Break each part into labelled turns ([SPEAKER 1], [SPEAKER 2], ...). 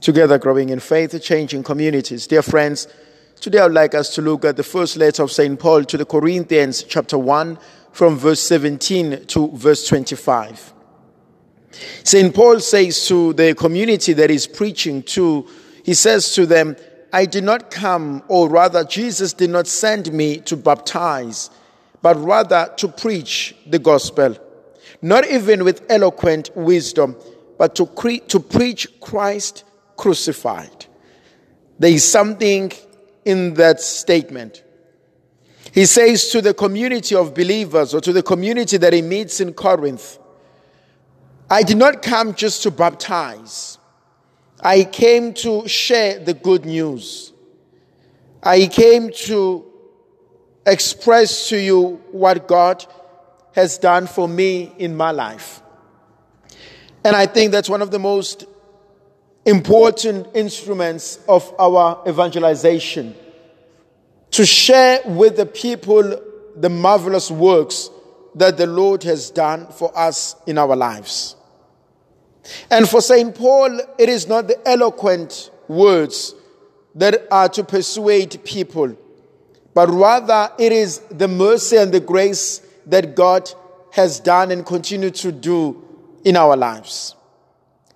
[SPEAKER 1] together growing in faith, changing communities. Dear friends, today I would like us to look at the first letter of St. Paul to the Corinthians, chapter 1, from verse 17 to verse 25. St. Paul says to the community that he's preaching to, he says to them, I did not come, or rather, Jesus did not send me to baptize, but rather to preach the gospel, not even with eloquent wisdom, but to, cre- to preach Christ crucified. There is something in that statement. He says to the community of believers or to the community that he meets in Corinth, I did not come just to baptize. I came to share the good news. I came to express to you what God has done for me in my life. And I think that's one of the most important instruments of our evangelization to share with the people the marvelous works that the Lord has done for us in our lives. And for St. Paul, it is not the eloquent words that are to persuade people, but rather it is the mercy and the grace that God has done and continue to do in our lives.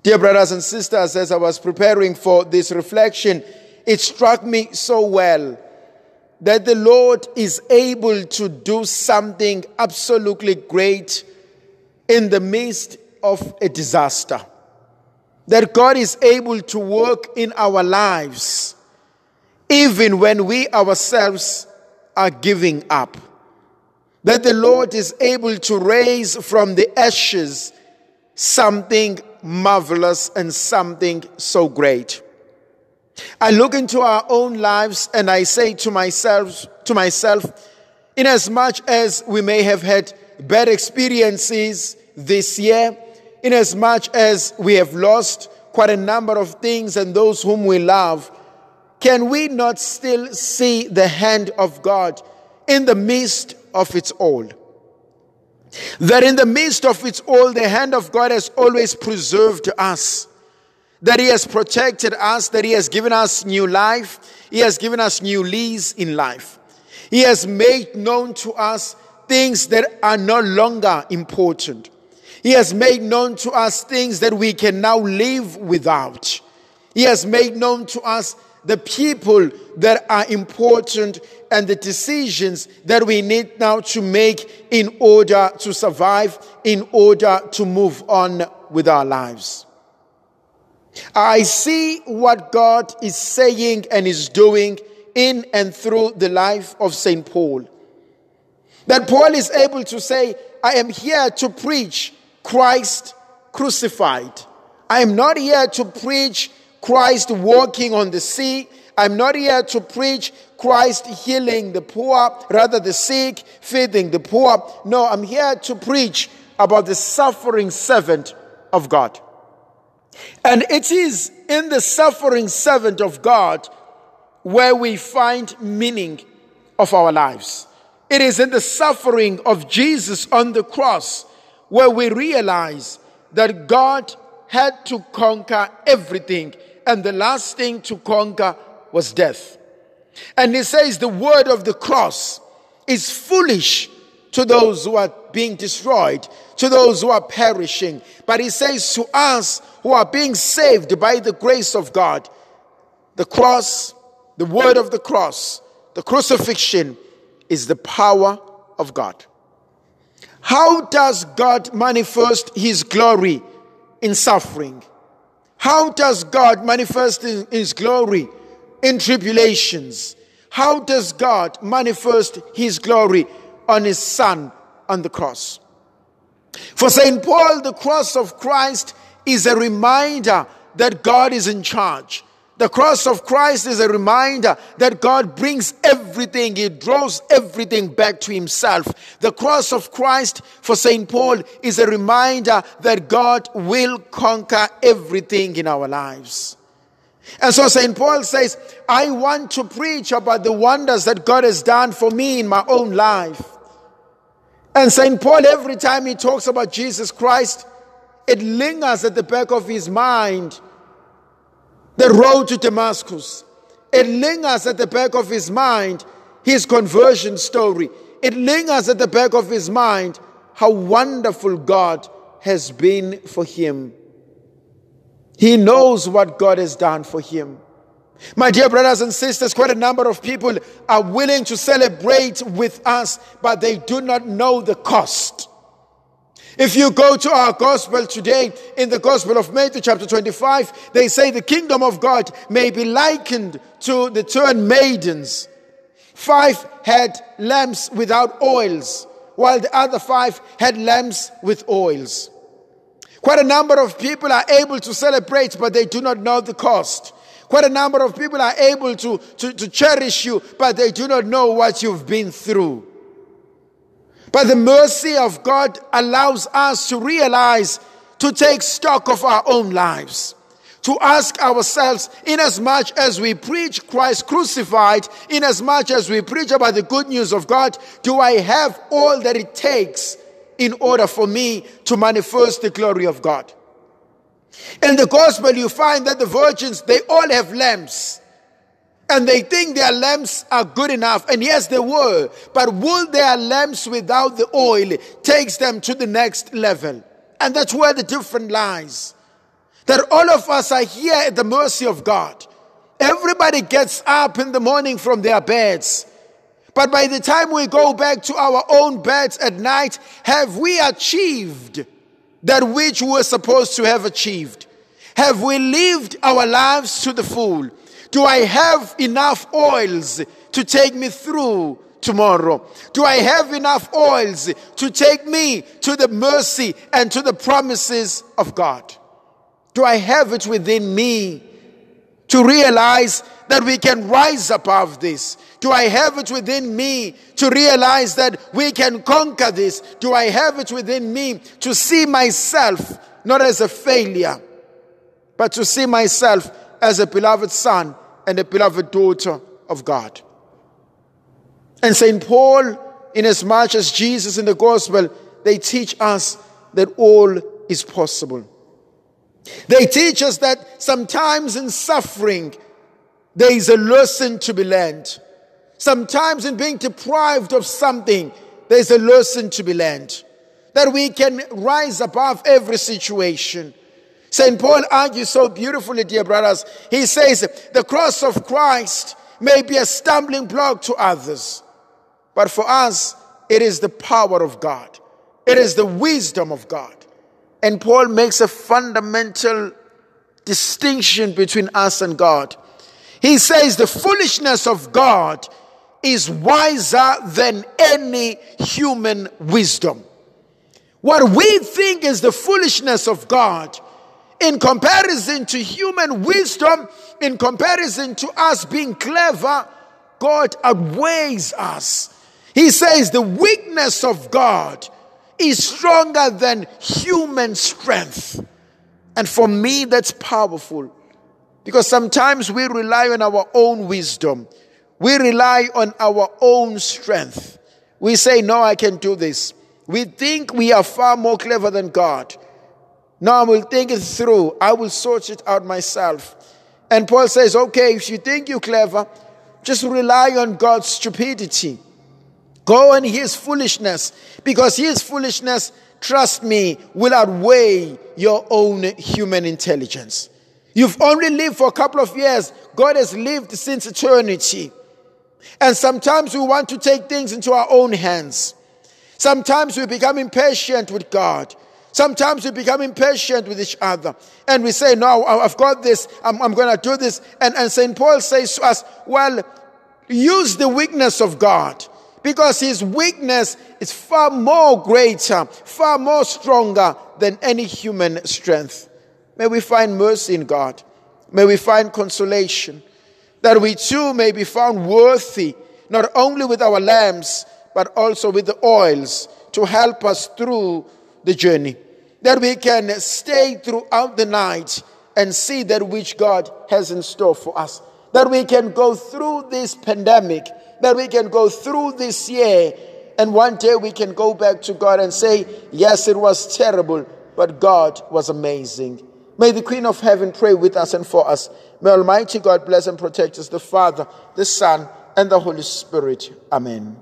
[SPEAKER 1] Dear brothers and sisters, as I was preparing for this reflection, it struck me so well that the Lord is able to do something absolutely great in the midst of a disaster. That God is able to work in our lives even when we ourselves are giving up. That the Lord is able to raise from the ashes something marvelous and something so great. I look into our own lives and I say to myself, to myself, in as much as we may have had bad experiences this year, in as much as we have lost quite a number of things and those whom we love, can we not still see the hand of God in the midst of it all? That in the midst of it all, the hand of God has always preserved us. That He has protected us, that He has given us new life, He has given us new lease in life. He has made known to us things that are no longer important. He has made known to us things that we can now live without. He has made known to us the people that are important and the decisions that we need now to make in order to survive, in order to move on with our lives. I see what God is saying and is doing in and through the life of St. Paul. That Paul is able to say, I am here to preach Christ crucified. I am not here to preach Christ walking on the sea. I'm not here to preach Christ healing the poor, rather the sick, feeding the poor. No, I'm here to preach about the suffering servant of God. And it is in the suffering servant of God where we find meaning of our lives. It is in the suffering of Jesus on the cross where we realize that God had to conquer everything and the last thing to conquer was death. And he says the word of the cross is foolish to those who are being destroyed, to those who are perishing. But he says to us who are being saved by the grace of God, the cross, the word of the cross, the crucifixion is the power of God. How does God manifest his glory in suffering? How does God manifest His glory in tribulations? How does God manifest His glory on His Son on the cross? For St. Paul, the cross of Christ is a reminder that God is in charge. The cross of Christ is a reminder that God brings everything, He draws everything back to Himself. The cross of Christ for St. Paul is a reminder that God will conquer everything in our lives. And so St. Paul says, I want to preach about the wonders that God has done for me in my own life. And St. Paul, every time he talks about Jesus Christ, it lingers at the back of his mind the road to Damascus. It lingers at the back of his mind his conversion story. It lingers at the back of his mind how wonderful God has been for him. He knows what God has done for him. My dear brothers and sisters, quite a number of people are willing to celebrate with us, but they do not know the cost. If you go to our gospel today, in the Gospel of Matthew, chapter 25, they say the kingdom of God may be likened to the ten maidens. Five had lamps without oils, while the other five had lamps with oils. Quite a number of people are able to celebrate, but they do not know the cost. Quite a number of people are able to, to, to cherish you, but they do not know what you've been through. But the mercy of God allows us to realize, to take stock of our own lives, to ask ourselves, in as we preach Christ crucified, in as much as we preach about the good news of God, do I have all that it takes in order for me to manifest the glory of God? In the gospel, you find that the virgins, they all have lamps and they think their lamps are good enough. And yes, they were. But will their lamps without the oil takes them to the next level? And that's where the difference lies. That all of us are here at the mercy of God. Everybody gets up in the morning from their beds. But by the time we go back to our own beds at night, have we achieved that which we were supposed to have achieved? Have we lived our lives to the full? Do I have enough oils to take me through tomorrow? Do I have enough oils to take me to the mercy and to the promises of God? Do I have it within me to realize that we can rise above this? Do I have it within me to realize that we can conquer this? Do I have it within me to see myself not as a failure, but to see myself as a beloved son and a beloved daughter of God. And St. Paul, in as much as Jesus in the gospel, they teach us that all is possible. They teach us that sometimes in suffering, there is a lesson to be learned. Sometimes in being deprived of something, there's a lesson to be learned. That we can rise above every situation St. Paul argues so beautifully, dear brothers. He says, the cross of Christ may be a stumbling block to others, but for us, it is the power of God. It is the wisdom of God. And Paul makes a fundamental distinction between us and God. He says the foolishness of God is wiser than any human wisdom. What we think is the foolishness of God in comparison to human wisdom, in comparison to us being clever, God outweighs us. He says the weakness of God is stronger than human strength. And for me, that's powerful because sometimes we rely on our own wisdom, we rely on our own strength. We say, No, I can do this. We think we are far more clever than God. Now I will think it through. I will sort it out myself. And Paul says, okay, if you think you're clever, just rely on God's stupidity. Go on his foolishness, because his foolishness, trust me, will outweigh your own human intelligence. You've only lived for a couple of years. God has lived since eternity. And sometimes we want to take things into our own hands. Sometimes we become impatient with God. Sometimes we become impatient with each other and we say, No, I've got this, I'm, I'm going to do this. And, and St. Paul says to us, Well, use the weakness of God because his weakness is far more greater, far more stronger than any human strength. May we find mercy in God. May we find consolation that we too may be found worthy, not only with our lamps, but also with the oils to help us through the journey. That we can stay throughout the night and see that which God has in store for us. That we can go through this pandemic, that we can go through this year, and one day we can go back to God and say, Yes, it was terrible, but God was amazing. May the Queen of Heaven pray with us and for us. May Almighty God bless and protect us, the Father, the Son, and the Holy Spirit. Amen.